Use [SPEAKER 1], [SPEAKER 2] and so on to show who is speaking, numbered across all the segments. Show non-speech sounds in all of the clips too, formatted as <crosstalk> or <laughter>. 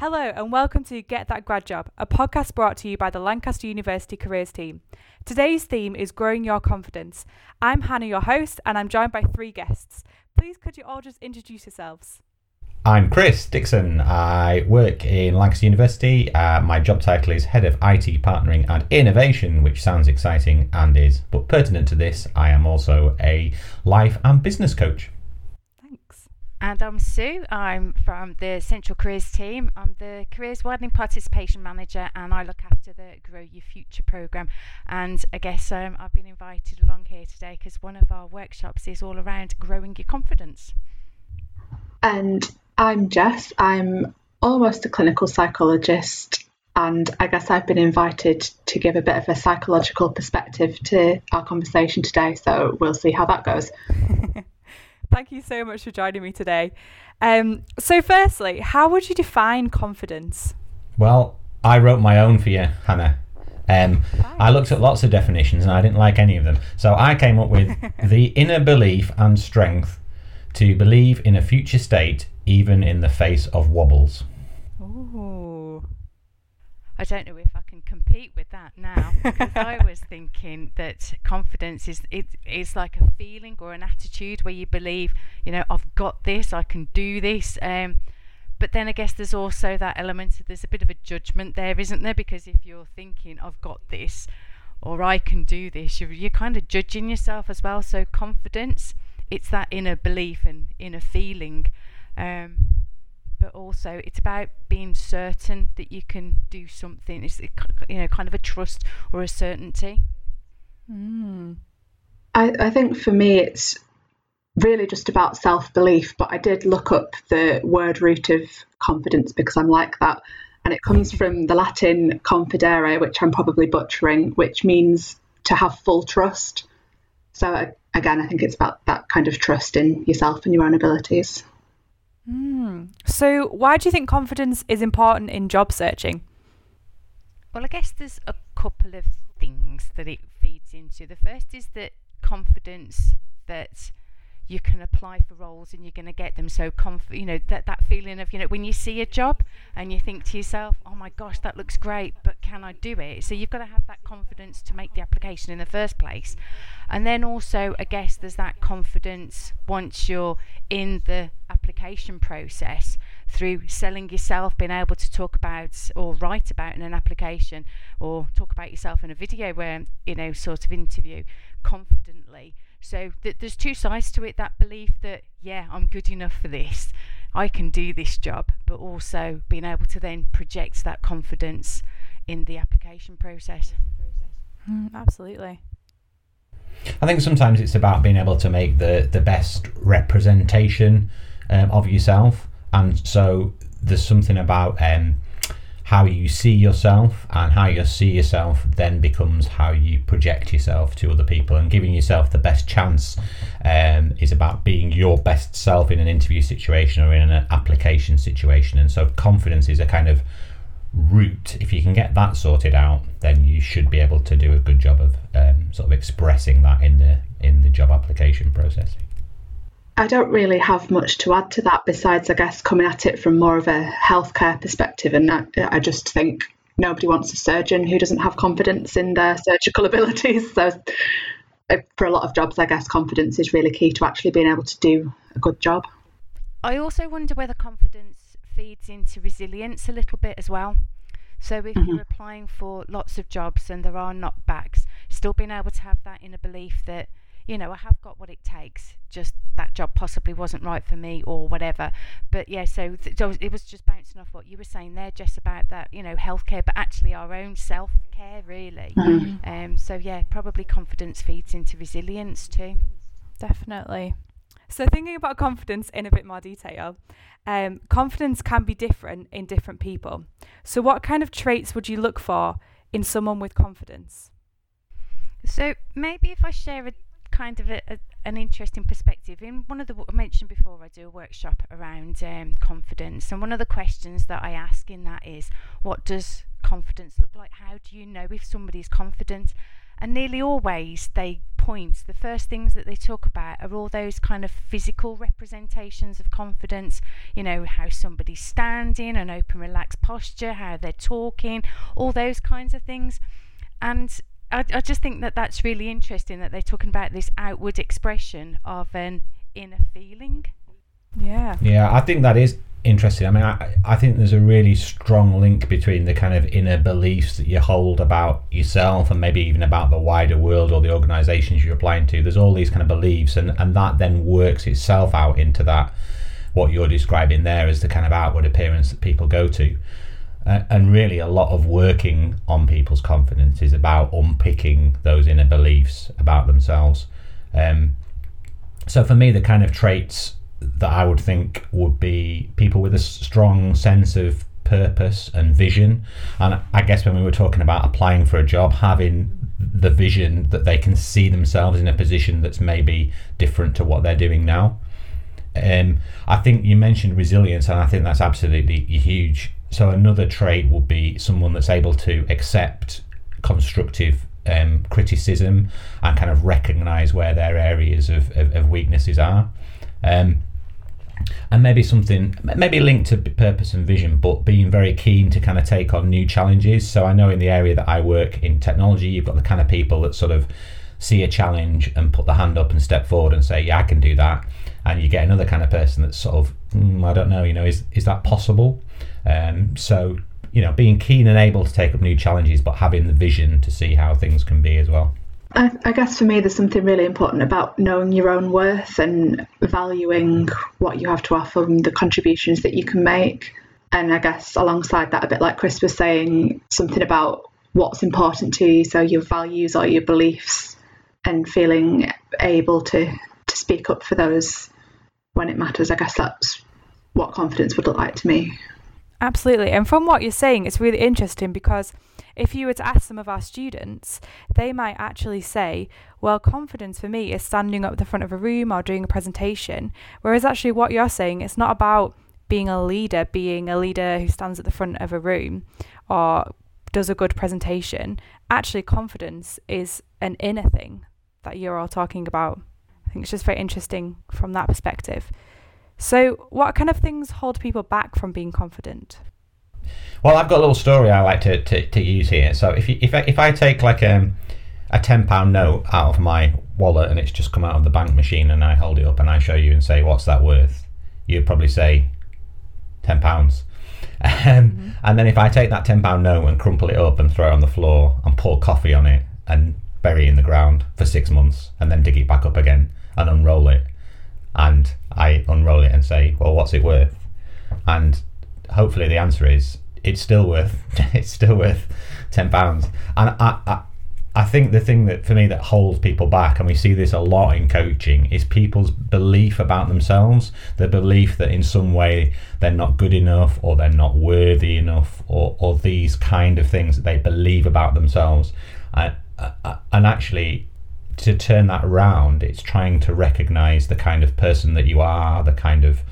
[SPEAKER 1] Hello, and welcome to Get That Grad Job, a podcast brought to you by the Lancaster University Careers Team. Today's theme is Growing Your Confidence. I'm Hannah, your host, and I'm joined by three guests. Please, could you all just introduce yourselves?
[SPEAKER 2] I'm Chris Dixon. I work in Lancaster University. Uh, my job title is Head of IT Partnering and Innovation, which sounds exciting and is. But pertinent to this, I am also a life and business coach.
[SPEAKER 1] Thanks.
[SPEAKER 3] And I'm Sue. I'm from the Central Careers team. I'm the Careers Widening Participation Manager and I look after the Grow Your Future programme. And I guess um, I've been invited along here today because one of our workshops is all around growing your confidence.
[SPEAKER 4] And I'm Jess. I'm almost a clinical psychologist, and I guess I've been invited to give a bit of a psychological perspective to our conversation today. So we'll see how that goes. <laughs>
[SPEAKER 1] Thank you so much for joining me today. Um, so, firstly, how would you define confidence?
[SPEAKER 2] Well, I wrote my own for you, Hannah. Um, I looked at lots of definitions and I didn't like any of them. So I came up with <laughs> the inner belief and strength to believe in a future state even in the face of wobbles.
[SPEAKER 1] Ooh.
[SPEAKER 3] I don't know if I can compete with that now because I <laughs> was thinking that confidence is it is like a feeling or an attitude where you believe, you know, I've got this, I can do this. Um, but then I guess there's also that element of there's a bit of a judgment there, isn't there? Because if you're thinking I've got this or I can do this, you're, you're kind of judging yourself as well. So confidence, it's that inner belief and inner feeling. Um, but also it's about being certain that you can do something. It's you know kind of a trust or a certainty.
[SPEAKER 1] Mm.
[SPEAKER 4] I, I think for me, it's really just about self belief, but I did look up the word root of confidence because I'm like that. And it comes from the Latin confidere, which I'm probably butchering, which means to have full trust. So, again, I think it's about that kind of trust in yourself and your own abilities.
[SPEAKER 1] Mm. So, why do you think confidence is important in job searching?
[SPEAKER 3] Well, I guess there's a couple of things that it feeds into. The first is that confidence that you can apply for roles and you're going to get them. So conf- you know that that feeling of you know when you see a job and you think to yourself oh my gosh that looks great but can I do it? So you've got to have that confidence to make the application in the first place. And then also I guess there's that confidence once you're in the application process through selling yourself being able to talk about or write about in an application or talk about yourself in a video where you know sort of interview confidently so th- there's two sides to it that belief that, yeah, I'm good enough for this, I can do this job, but also being able to then project that confidence in the application process.
[SPEAKER 1] Mm, absolutely.
[SPEAKER 2] I think sometimes it's about being able to make the, the best representation um, of yourself. And so there's something about um, how you see yourself and how you see yourself then becomes how you project yourself to other people. And giving yourself the best chance um, is about being your best self in an interview situation or in an application situation. And so confidence is a kind of route. If you can get that sorted out then you should be able to do a good job of um, sort of expressing that in the in the job application process
[SPEAKER 4] I don't really have much to add to that besides, I guess, coming at it from more of a healthcare perspective. And I, I just think nobody wants a surgeon who doesn't have confidence in their <laughs> surgical abilities. So, uh, for a lot of jobs, I guess confidence is really key to actually being able to do a good job.
[SPEAKER 3] I also wonder whether confidence feeds into resilience a little bit as well. So, if mm-hmm. you're applying for lots of jobs and there are knockbacks, still being able to have that inner belief that you know, I have got what it takes. Just that job possibly wasn't right for me or whatever. But yeah, so th- it was just bouncing off what you were saying there, just about that, you know, healthcare, but actually our own self care, really. Mm-hmm. Um, so yeah, probably confidence feeds into resilience too.
[SPEAKER 1] Definitely. So, thinking about confidence in a bit more detail, um, confidence can be different in different people. So, what kind of traits would you look for in someone with confidence?
[SPEAKER 3] So, maybe if I share a kind of a, a, an interesting perspective. In one of the I mentioned before, I do a workshop around um, confidence, and one of the questions that I ask in that is, what does confidence look like? How do you know if somebody's confident? And nearly always they point, the first things that they talk about are all those kind of physical representations of confidence. You know, how somebody's standing, an open, relaxed posture, how they're talking, all those kinds of things. And I, I just think that that's really interesting that they're talking about this outward expression of an inner feeling.
[SPEAKER 1] Yeah.
[SPEAKER 2] Yeah, I think that is interesting. I mean, I, I think there's a really strong link between the kind of inner beliefs that you hold about yourself and maybe even about the wider world or the organizations you're applying to. There's all these kind of beliefs, and, and that then works itself out into that, what you're describing there as the kind of outward appearance that people go to. And really, a lot of working on people's confidence is about unpicking those inner beliefs about themselves. Um, so, for me, the kind of traits that I would think would be people with a strong sense of purpose and vision. And I guess when we were talking about applying for a job, having the vision that they can see themselves in a position that's maybe different to what they're doing now. Um, I think you mentioned resilience, and I think that's absolutely huge. So another trait would be someone that's able to accept constructive um, criticism and kind of recognize where their areas of, of, of weaknesses are. Um, and maybe something maybe linked to purpose and vision but being very keen to kind of take on new challenges. So i know in the area that i work in technology you've got the kind of people that sort of see a challenge and put the hand up and step forward and say yeah i can do that. And you get another kind of person that's sort of mm, i don't know you know is, is that possible um, so you know being keen and able to take up new challenges but having the vision to see how things can be as well
[SPEAKER 4] I, I, guess for me, there's something really important about knowing your own worth and valuing what you have to offer and the contributions that you can make. And I guess alongside that, a bit like Chris was saying, something about what's important to you, so your values or your beliefs, and feeling able to to speak up for those when it matters. I guess that's what confidence would look like to me.
[SPEAKER 1] Absolutely. And from what you're saying, it's really interesting because if you were to ask some of our students, they might actually say, well, confidence for me is standing up at the front of a room or doing a presentation. Whereas actually, what you're saying, it's not about being a leader, being a leader who stands at the front of a room or does a good presentation. Actually, confidence is an inner thing that you're all talking about. I think it's just very interesting from that perspective. So, what kind of things hold people back from being confident?
[SPEAKER 2] Well, I've got a little story I like to, to, to use here. So if you, if I, if I take like um, a ten pound note out of my wallet and it's just come out of the bank machine and I hold it up and I show you and say what's that worth, you'd probably say ten pounds. <laughs> Um, mm-hmm. And then if I take that ten pound note and crumple it up and throw it on the floor and pour coffee on it and bury it in the ground for six months and then dig it back up again and unroll it, and I unroll it and say, well, what's it worth? And hopefully the answer is it's still worth <laughs> it's still worth ten pounds. And I, I I think the thing that for me that holds people back, and we see this a lot in coaching, is people's belief about themselves. The belief that in some way they're not good enough, or they're not worthy enough, or or these kind of things that they believe about themselves. And, and actually, to turn that around, it's trying to recognize the kind of person that you are, the kind of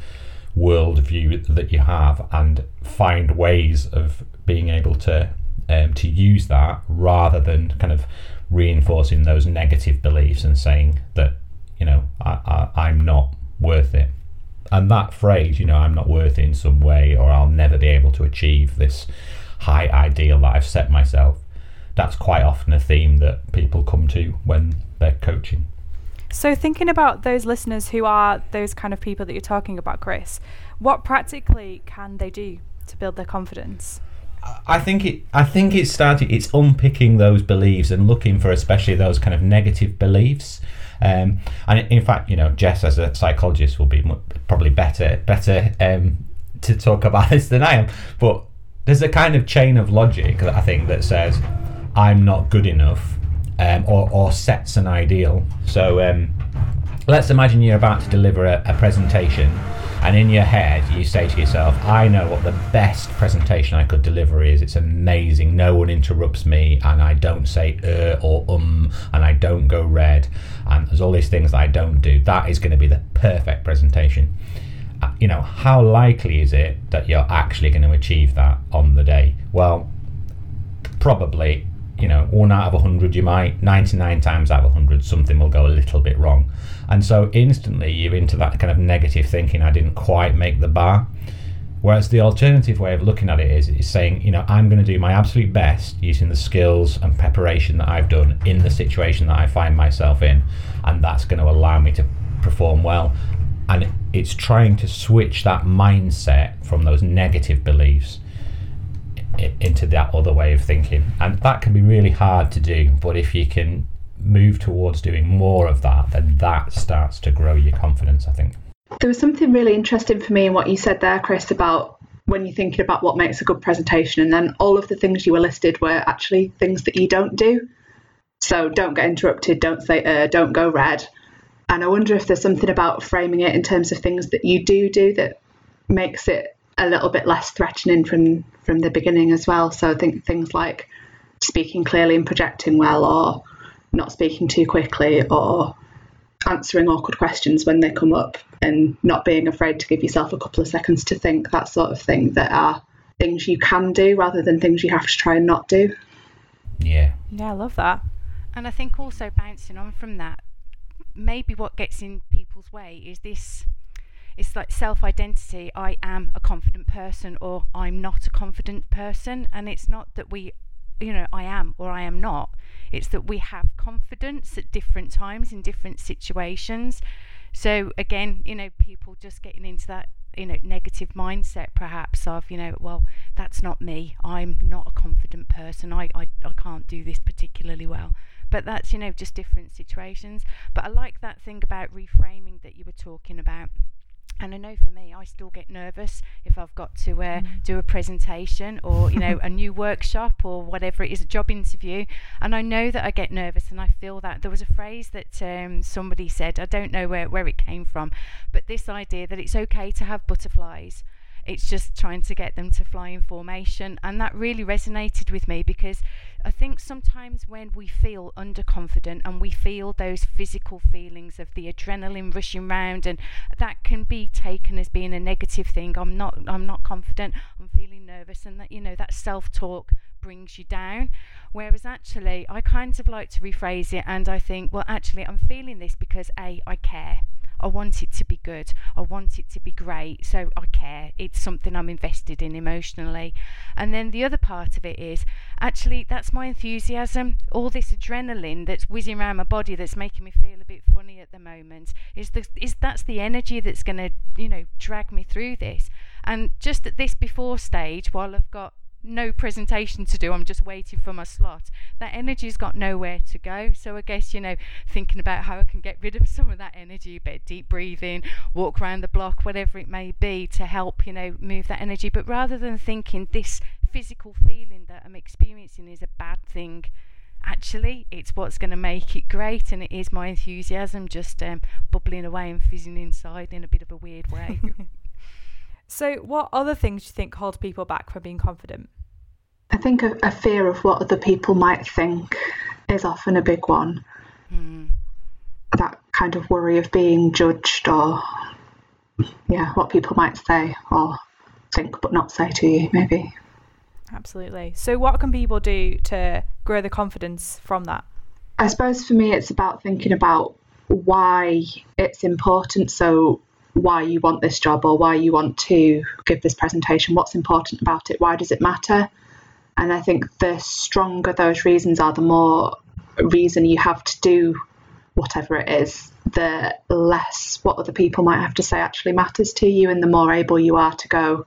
[SPEAKER 2] worldview that you have and find ways of being able to um, to use that rather than kind of reinforcing those negative beliefs and saying that you know I, I, I'm not worth it. And that phrase you know I'm not worth it in some way or I'll never be able to achieve this high ideal that I've set myself that's quite often a theme that people come to when they're coaching
[SPEAKER 1] so, thinking about those listeners who are those kind of people that you're talking about, Chris, what practically can they do to build their confidence?
[SPEAKER 2] I think it. I think it's starting. It's unpicking those beliefs and looking for, especially those kind of negative beliefs. Um, and in fact, you know, Jess as a psychologist will be probably better better um, to talk about <laughs> this than I am. But there's a kind of chain of logic that I think that says I'm not good enough um, or, or sets an ideal. So um, let's imagine you're about to deliver a, a, presentation, and in your head you say to yourself, I know what the best presentation I could deliver is. It's amazing. No one interrupts me, and I don't say er or um, and I don't go red, and there's all these things that I don't do. That is going to be the perfect presentation. Uh, you know, how likely is it that you're actually going to achieve that on the day? Well, probably you know, one out of a hundred, you might 99 times out of a hundred, something will go a little bit wrong. And so instantly you're into that kind of negative thinking, I didn't quite make the bar. Whereas the alternative way of looking at it is, is saying, you know, I'm going to do my absolute best using the skills and preparation that I've done in the situation that I find myself in, and that's going to allow me to perform well. And it's trying to switch that mindset from those negative beliefs into that other way of thinking. And that can be really hard to do, but if you can move towards doing more of that, then that starts to grow your confidence, I think.
[SPEAKER 4] There was something really interesting for me in what you said there, Chris, about when you're thinking about what makes a good presentation, and then all of the things you were listed were actually things that you don't do. So don't get interrupted, don't say uh, don't go red. And I wonder if there's something about framing it in terms of things that you do do that makes it a little bit less threatening from from the beginning as well. So I think things like speaking clearly and projecting well, or not speaking too quickly, or answering awkward questions when they come up, and not being afraid to give yourself a couple of seconds to think, that sort of thing, that are things you can do rather than things you have to try and not do.
[SPEAKER 2] Yeah.
[SPEAKER 1] Yeah, I love that.
[SPEAKER 3] And I think also bouncing on from that, maybe what gets in people's way is this it's like self identity I am a confident person or I'm not a confident person. And it's not that we, you know, I am or I am not. It's that we have confidence at different times in different situations. So again, you know, people just getting into that you know negative mindset perhaps of you know well that's not me i'm not a confident person I, I i can't do this particularly well but that's you know just different situations but i like that thing about reframing that you were talking about and I know for me, I still get nervous if I've got to uh, mm. do a presentation or you know a new workshop or whatever it is, a job interview. And I know that I get nervous, and I feel that there was a phrase that um, somebody said. I don't know where where it came from, but this idea that it's okay to have butterflies it's just trying to get them to fly in formation. And that really resonated with me because I think sometimes when we feel underconfident and we feel those physical feelings of the adrenaline rushing round and that can be taken as being a negative thing. I'm not I'm not confident, I'm feeling nervous and that you know that self-talk brings you down. Whereas actually I kind of like to rephrase it and I think, well actually I'm feeling this because A, I care. I want it to be good. I want it to be great. So I care. It's something I'm invested in emotionally. And then the other part of it is actually that's my enthusiasm. All this adrenaline that's whizzing around my body that's making me feel a bit funny at the moment is the, is that's the energy that's going to you know drag me through this. And just at this before stage, while I've got no presentation to do. I'm just waiting for my slot. That energy's got nowhere to go. So I guess, you know, thinking about how I can get rid of <laughs> some of that energy, a bit deep breathing, walk around the block, whatever it may be, to help, you know, move that energy. But rather than thinking this physical feeling that I'm experiencing is a bad thing, actually it's what's going to make it great and it is my enthusiasm just um, bubbling away and fizzing inside in a bit of a weird way. <laughs>
[SPEAKER 1] So, what other things do you think hold people back from being confident?
[SPEAKER 4] I think a, a fear of what other people might think is often a big one. Mm. That kind of worry of being judged or, yeah, what people might say or think but not say to you, maybe.
[SPEAKER 1] Absolutely. So, what can people do to grow the confidence from that?
[SPEAKER 4] I suppose for me, it's about thinking about why it's important. So, why you want this job or why you want to give this presentation, what's important about it, why does it matter? And I think the stronger those reasons are, the more reason you have to do whatever it is, the less what other people might have to say actually matters to you, and the more able you are to go,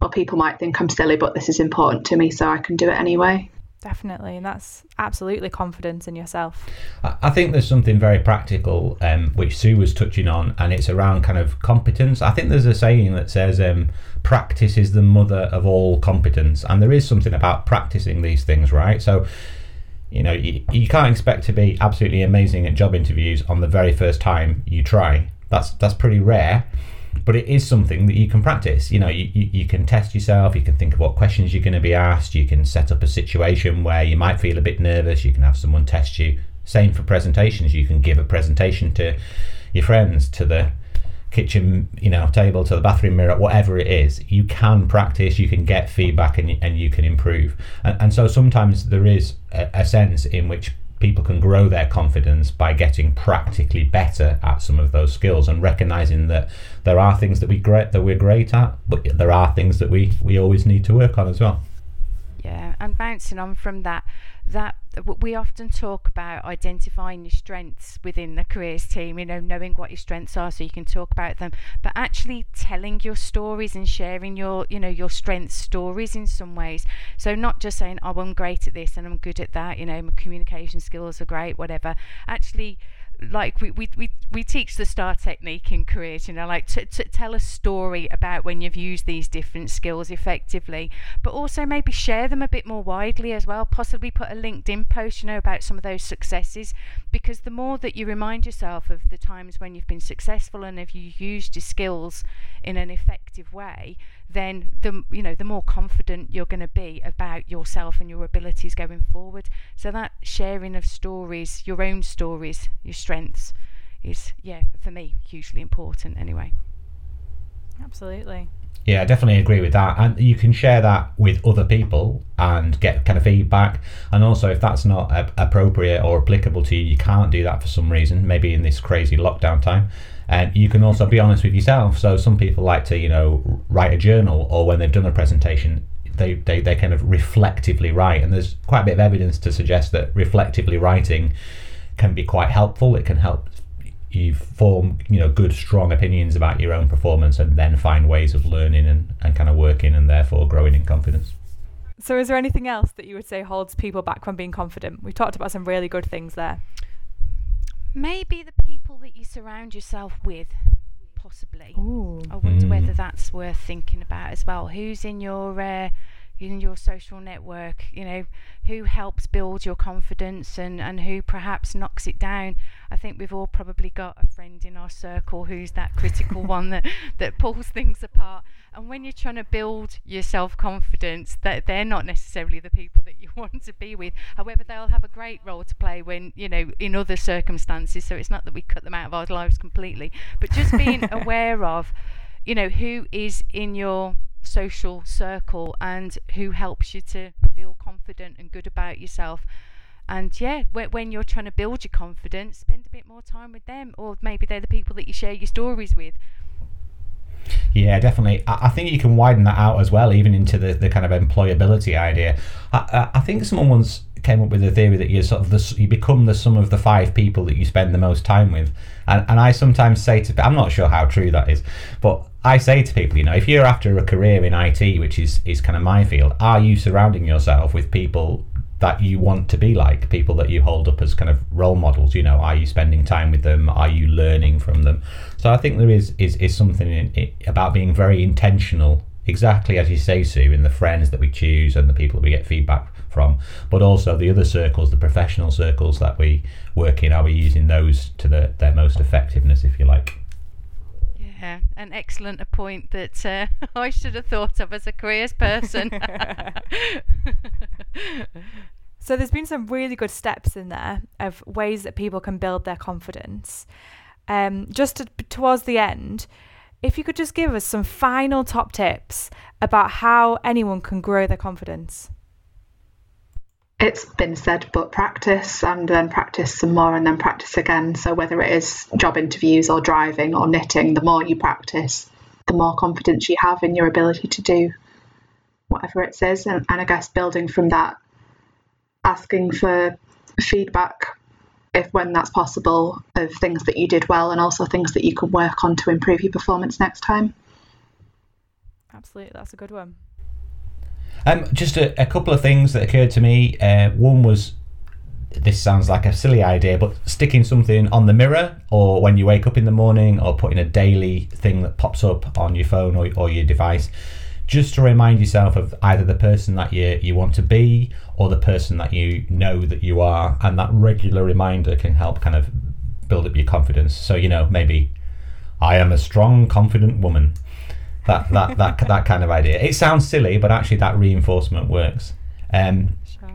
[SPEAKER 4] well, people might think I'm silly, but this is important to me, so I can do it anyway.
[SPEAKER 1] Definitely, and that's absolutely confidence in yourself.
[SPEAKER 2] I think there's something very practical, um, which Sue was touching on, and it's around kind of competence. I think there's a saying that says, um, "Practice is the mother of all competence," and there is something about practicing these things, right? So, you know, you, you can't expect to be absolutely amazing at job interviews on the very first time you try. That's that's pretty rare but it is something that you can practice. You know, you, you, you, can test yourself, you can think of what questions you're going to be asked, you can set up a situation where you might feel a bit nervous, you can have someone test you. Same for presentations, you can give a presentation to your friends, to the kitchen you know table to the bathroom mirror whatever it is you can practice you can get feedback and, and you can improve and, and so sometimes there is a, a sense in which people can grow their confidence by getting practically better at some of those skills and recognizing that there are things that we great that we're great at but there are things that we we always need to work on as well.
[SPEAKER 3] Yeah and bouncing on from that that we often talk about identifying your strengths within the careers team you know knowing what your strengths are so you can talk about them. But actually telling your stories and sharing your you know your strengths stories in some ways. So not just saying oh i'm great at this and i'm good at that you know my communication skills are great whatever. Actually like we, we, we, we teach the star technique in careers you know like to, to tell a story about when you've used these different skills effectively but also maybe share them a bit more widely as well. Possibly put a linkedin post you know about some of those successes because the more that you remind yourself of the times when you've been successful and if you used your skills in an effective way then the you know the more confident you're going to be about yourself and your abilities going forward. So that sharing of stories your own stories your strengths is yeah for me hugely important anyway.
[SPEAKER 1] Absolutely
[SPEAKER 2] yeah, I definitely agree with that. And you can share that with other people and get kind of feedback. And also, if that's not a- appropriate or applicable to you, you can't do that for some reason, maybe in this crazy lockdown time. And you can also be honest with yourself. So some people like to, you know, write a journal or when they've done a presentation, they, they, they kind of reflectively write. And there's quite a bit of evidence to suggest that reflectively writing can be quite helpful. It can help you form you know good strong opinions about your own performance and then find ways of learning and, and kind of working and therefore growing in confidence.
[SPEAKER 1] So is there anything else that you would say holds people back from being confident? We've talked about some really good things there.
[SPEAKER 3] Maybe the people that you surround yourself with possibly.
[SPEAKER 1] Ooh.
[SPEAKER 3] i wonder
[SPEAKER 2] Mm.
[SPEAKER 3] whether that's worth thinking about as well. Who's in your uh, in your social network you know who helps build your confidence and and who perhaps knocks it down? I think we've all probably got a friend in our circle who's that critical <laughs> one that that pulls things apart. And when you're trying to build your self-confidence that they're not necessarily the people that you <laughs> want to be with. However they'll have a great role to play when you know in other circumstances so it's not that we cut them out of our lives completely. But just being <laughs> aware of you know who is in your social circle and who helps you to feel confident and good about yourself and yeah when, you're trying to build your confidence spend a bit more time with them or maybe they're the people that you share your stories with
[SPEAKER 2] Yeah, definitely. I, think you can widen that out as well, even into the, the kind of employability idea. I, I, I think someone once came up with the theory that you sort of the, you become the sum of the five people that you spend the most time with, and and I sometimes say to I'm not sure how true that is, but I say to people, you know, if you're after a career in IT, which is is kind of my field, are you surrounding yourself with people that you want to be like? People that you hold up as kind of role models you know are you spending time with them? Are you learning from them? So i think there is is, is something about being very intentional exactly as you say sue in the friends that we choose and the people that we get feedback from but also the other circles the professional circles that we work in are we using those to the, their most effectiveness if you like
[SPEAKER 3] yeah an excellent a point that uh, <laughs> i should have thought of as a careers person <laughs> <laughs>
[SPEAKER 1] So there's been some really good steps in there of ways that people can build their confidence. Um, just to, towards the end, if you could just give us some final top tips about how anyone can grow their confidence.
[SPEAKER 4] It's been said, but practice and then practice some more and then practice again. So, whether it is job interviews or driving or knitting, the more you practice, the more confidence you have in your ability to do whatever it is. And, and I guess building from that, asking for feedback if when that's possible of things that you did well and also things that you can work on to improve your performance next time.
[SPEAKER 1] Absolutely, that's a good one.
[SPEAKER 2] Um, just a, a couple of things that occurred to me. Uh, one was this sounds like a silly idea, but sticking something on the mirror or when you wake up in the morning or putting a daily thing that pops up on your phone or, or your device just to remind yourself of either the person that you, you want to be or the person that you know that you are. And that regular reminder can help kind of build up your confidence. So, you know, maybe I am a strong, confident woman. That, that, that, <laughs> that kind of idea. It sounds silly, but actually that reinforcement works. Um,
[SPEAKER 1] Sure.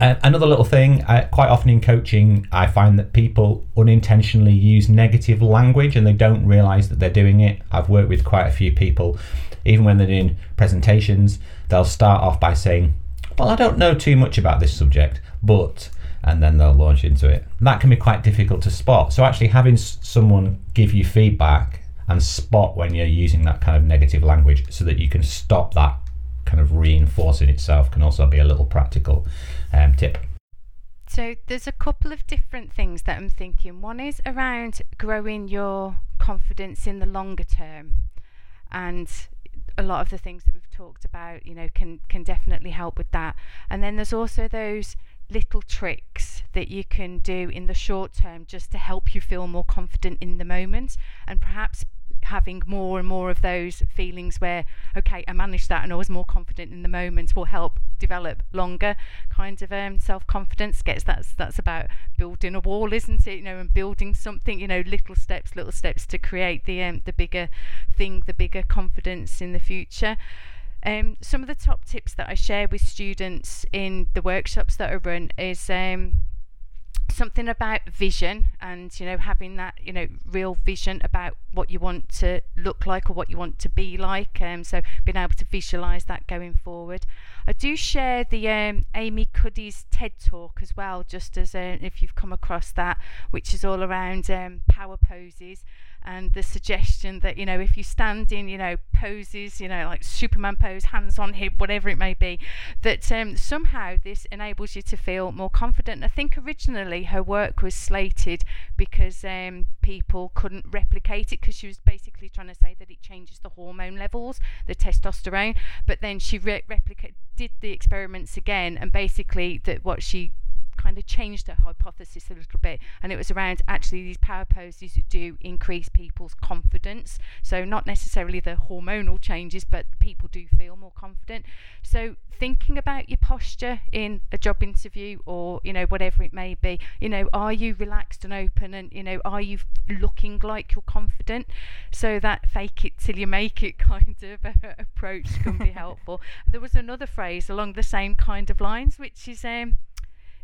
[SPEAKER 2] Uh, another little thing, uh, quite often in coaching, I find that people unintentionally use negative language and they don't realize that they're doing it. I've worked with quite a few people, even when they're doing presentations, they'll start off by saying, Well, I don't know too much about this subject, but, and then they'll launch into it. That can be quite difficult to spot. So, actually, having someone give you feedback and spot when you're using that kind of negative language so that you can stop that kind of reinforcing itself can also be a little practical um, tip.
[SPEAKER 3] So there's a couple of different things that I'm thinking. One is around growing your confidence in the longer term, and a lot of the things that we've talked about, you know, can can definitely help with that. And then there's also those little tricks that you can do in the short term just to help you feel more confident in the moment and perhaps having more and more of those feelings where okay i managed that and i was more confident in the moment will help develop longer kind of um, self-confidence. Gets that's that's about building a wall isn't it? You know and building something you know little steps little steps to create the um, the bigger thing the bigger confidence in the future. Um, some of the top tips that I share with students in the workshops that I run is um, something about vision and you know having that you know real vision about what you want to look like or what you want to be like um, so being able to visualize that going forward. I do share the um, amy cuddy's ted talk as well just as uh, if you've come across that which is all around um, power poses and the suggestion that you know if you stand in you know poses you know like superman pose hands on hip whatever it may be that um, somehow this enables you to feel more confident. I think originally her work was slated because um, people couldn't replicate it because she was basically trying to say that it changes the hormone levels the testosterone but then she re- replicated did the experiments again and basically that what she kind of changed her hypothesis a little bit, and it was around actually these power poses do increase people's confidence. So not necessarily the hormonal changes, but people do feel more confident. So thinking about your posture in a job interview or you know whatever it may be, you know, are you relaxed and open, and you know, are you looking like you're confident? So that fake it till you make it <laughs> kind of approach can be <laughs> helpful. there was another phrase along the same kind of lines, which is um,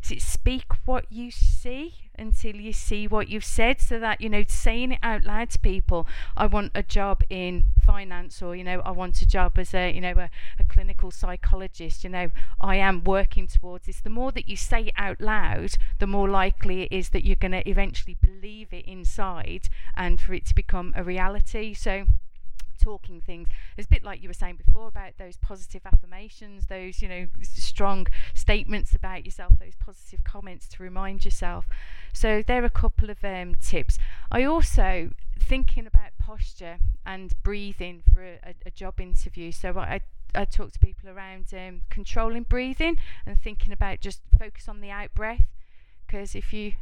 [SPEAKER 3] is it speak what you see until you see what you've said so that you know saying it out loud to people i want a job in finance or you know i want a job as a you know a, a clinical psychologist. You know i am working towards this. The more that you say it out loud the more likely it is that you're going to eventually believe it inside and for it to become a reality. So talking things. It's a bit like you were saying before about those positive affirmations, those, you know, strong statements about yourself, those positive comments to remind yourself. So there are a couple of um, tips. I also thinking about posture and breathing for a, a job interview. So I I talk to people around um, controlling breathing and thinking about just focus on the out breath because if you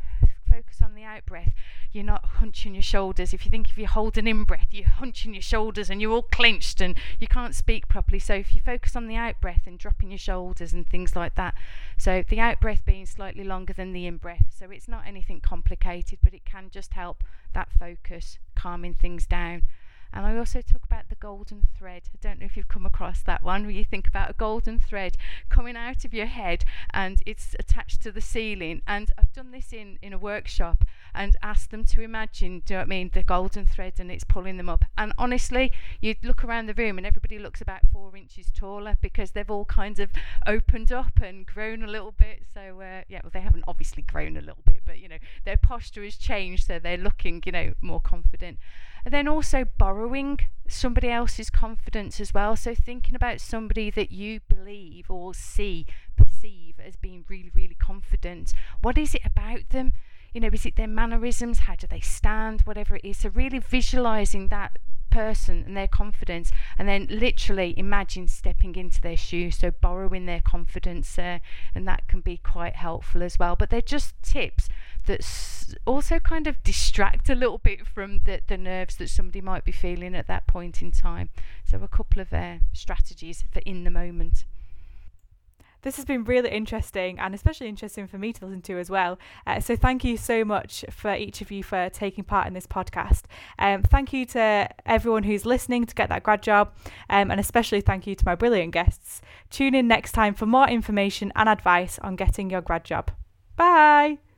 [SPEAKER 3] focus on the out breath, you're not hunching your shoulders. If you think if you hold an in breath, you're hunching your shoulders and you're all clenched and you can't speak properly. So if you focus on the out breath and dropping your shoulders and things like that. So the out breath being slightly longer than the in breath. So it's not anything complicated, but it can just help that focus, calming things down. And I also talk about the golden thread. I don't know if you've come across that one, where you think about a golden thread coming out of your head and it's attached to the ceiling. And I've done this in, in a workshop and asked them to imagine, do you know what I mean, the golden thread and it's pulling them up. And honestly, you look around the room and everybody looks about four inches taller because they've all kind of opened up and grown a little bit. So, uh, yeah, well, they haven't obviously grown a little bit, but, you know, their posture has changed. So they're looking, you know, more confident. And then also borrowing somebody else's confidence as well. So thinking about somebody that you believe or see, perceive as being really, really confident. What is it about them? You know, is it their mannerisms? How do they stand? Whatever it is. So really visualizing that person and their confidence and then literally imagine stepping into their shoes so borrowing their confidence uh, and that can be quite helpful as well but they're just tips that s- also kind of distract a little bit from the, the nerves that somebody might be feeling at that point in time. So, a couple of uh, strategies for in the moment.
[SPEAKER 1] This has been really interesting and especially interesting for me to listen to as well. Uh, so thank you so much for each of you for taking part in this podcast. Um, thank you to everyone who's listening to get that grad job, um, and especially thank you to my brilliant guests. Tune in next time for more information and advice on getting your grad job. Bye.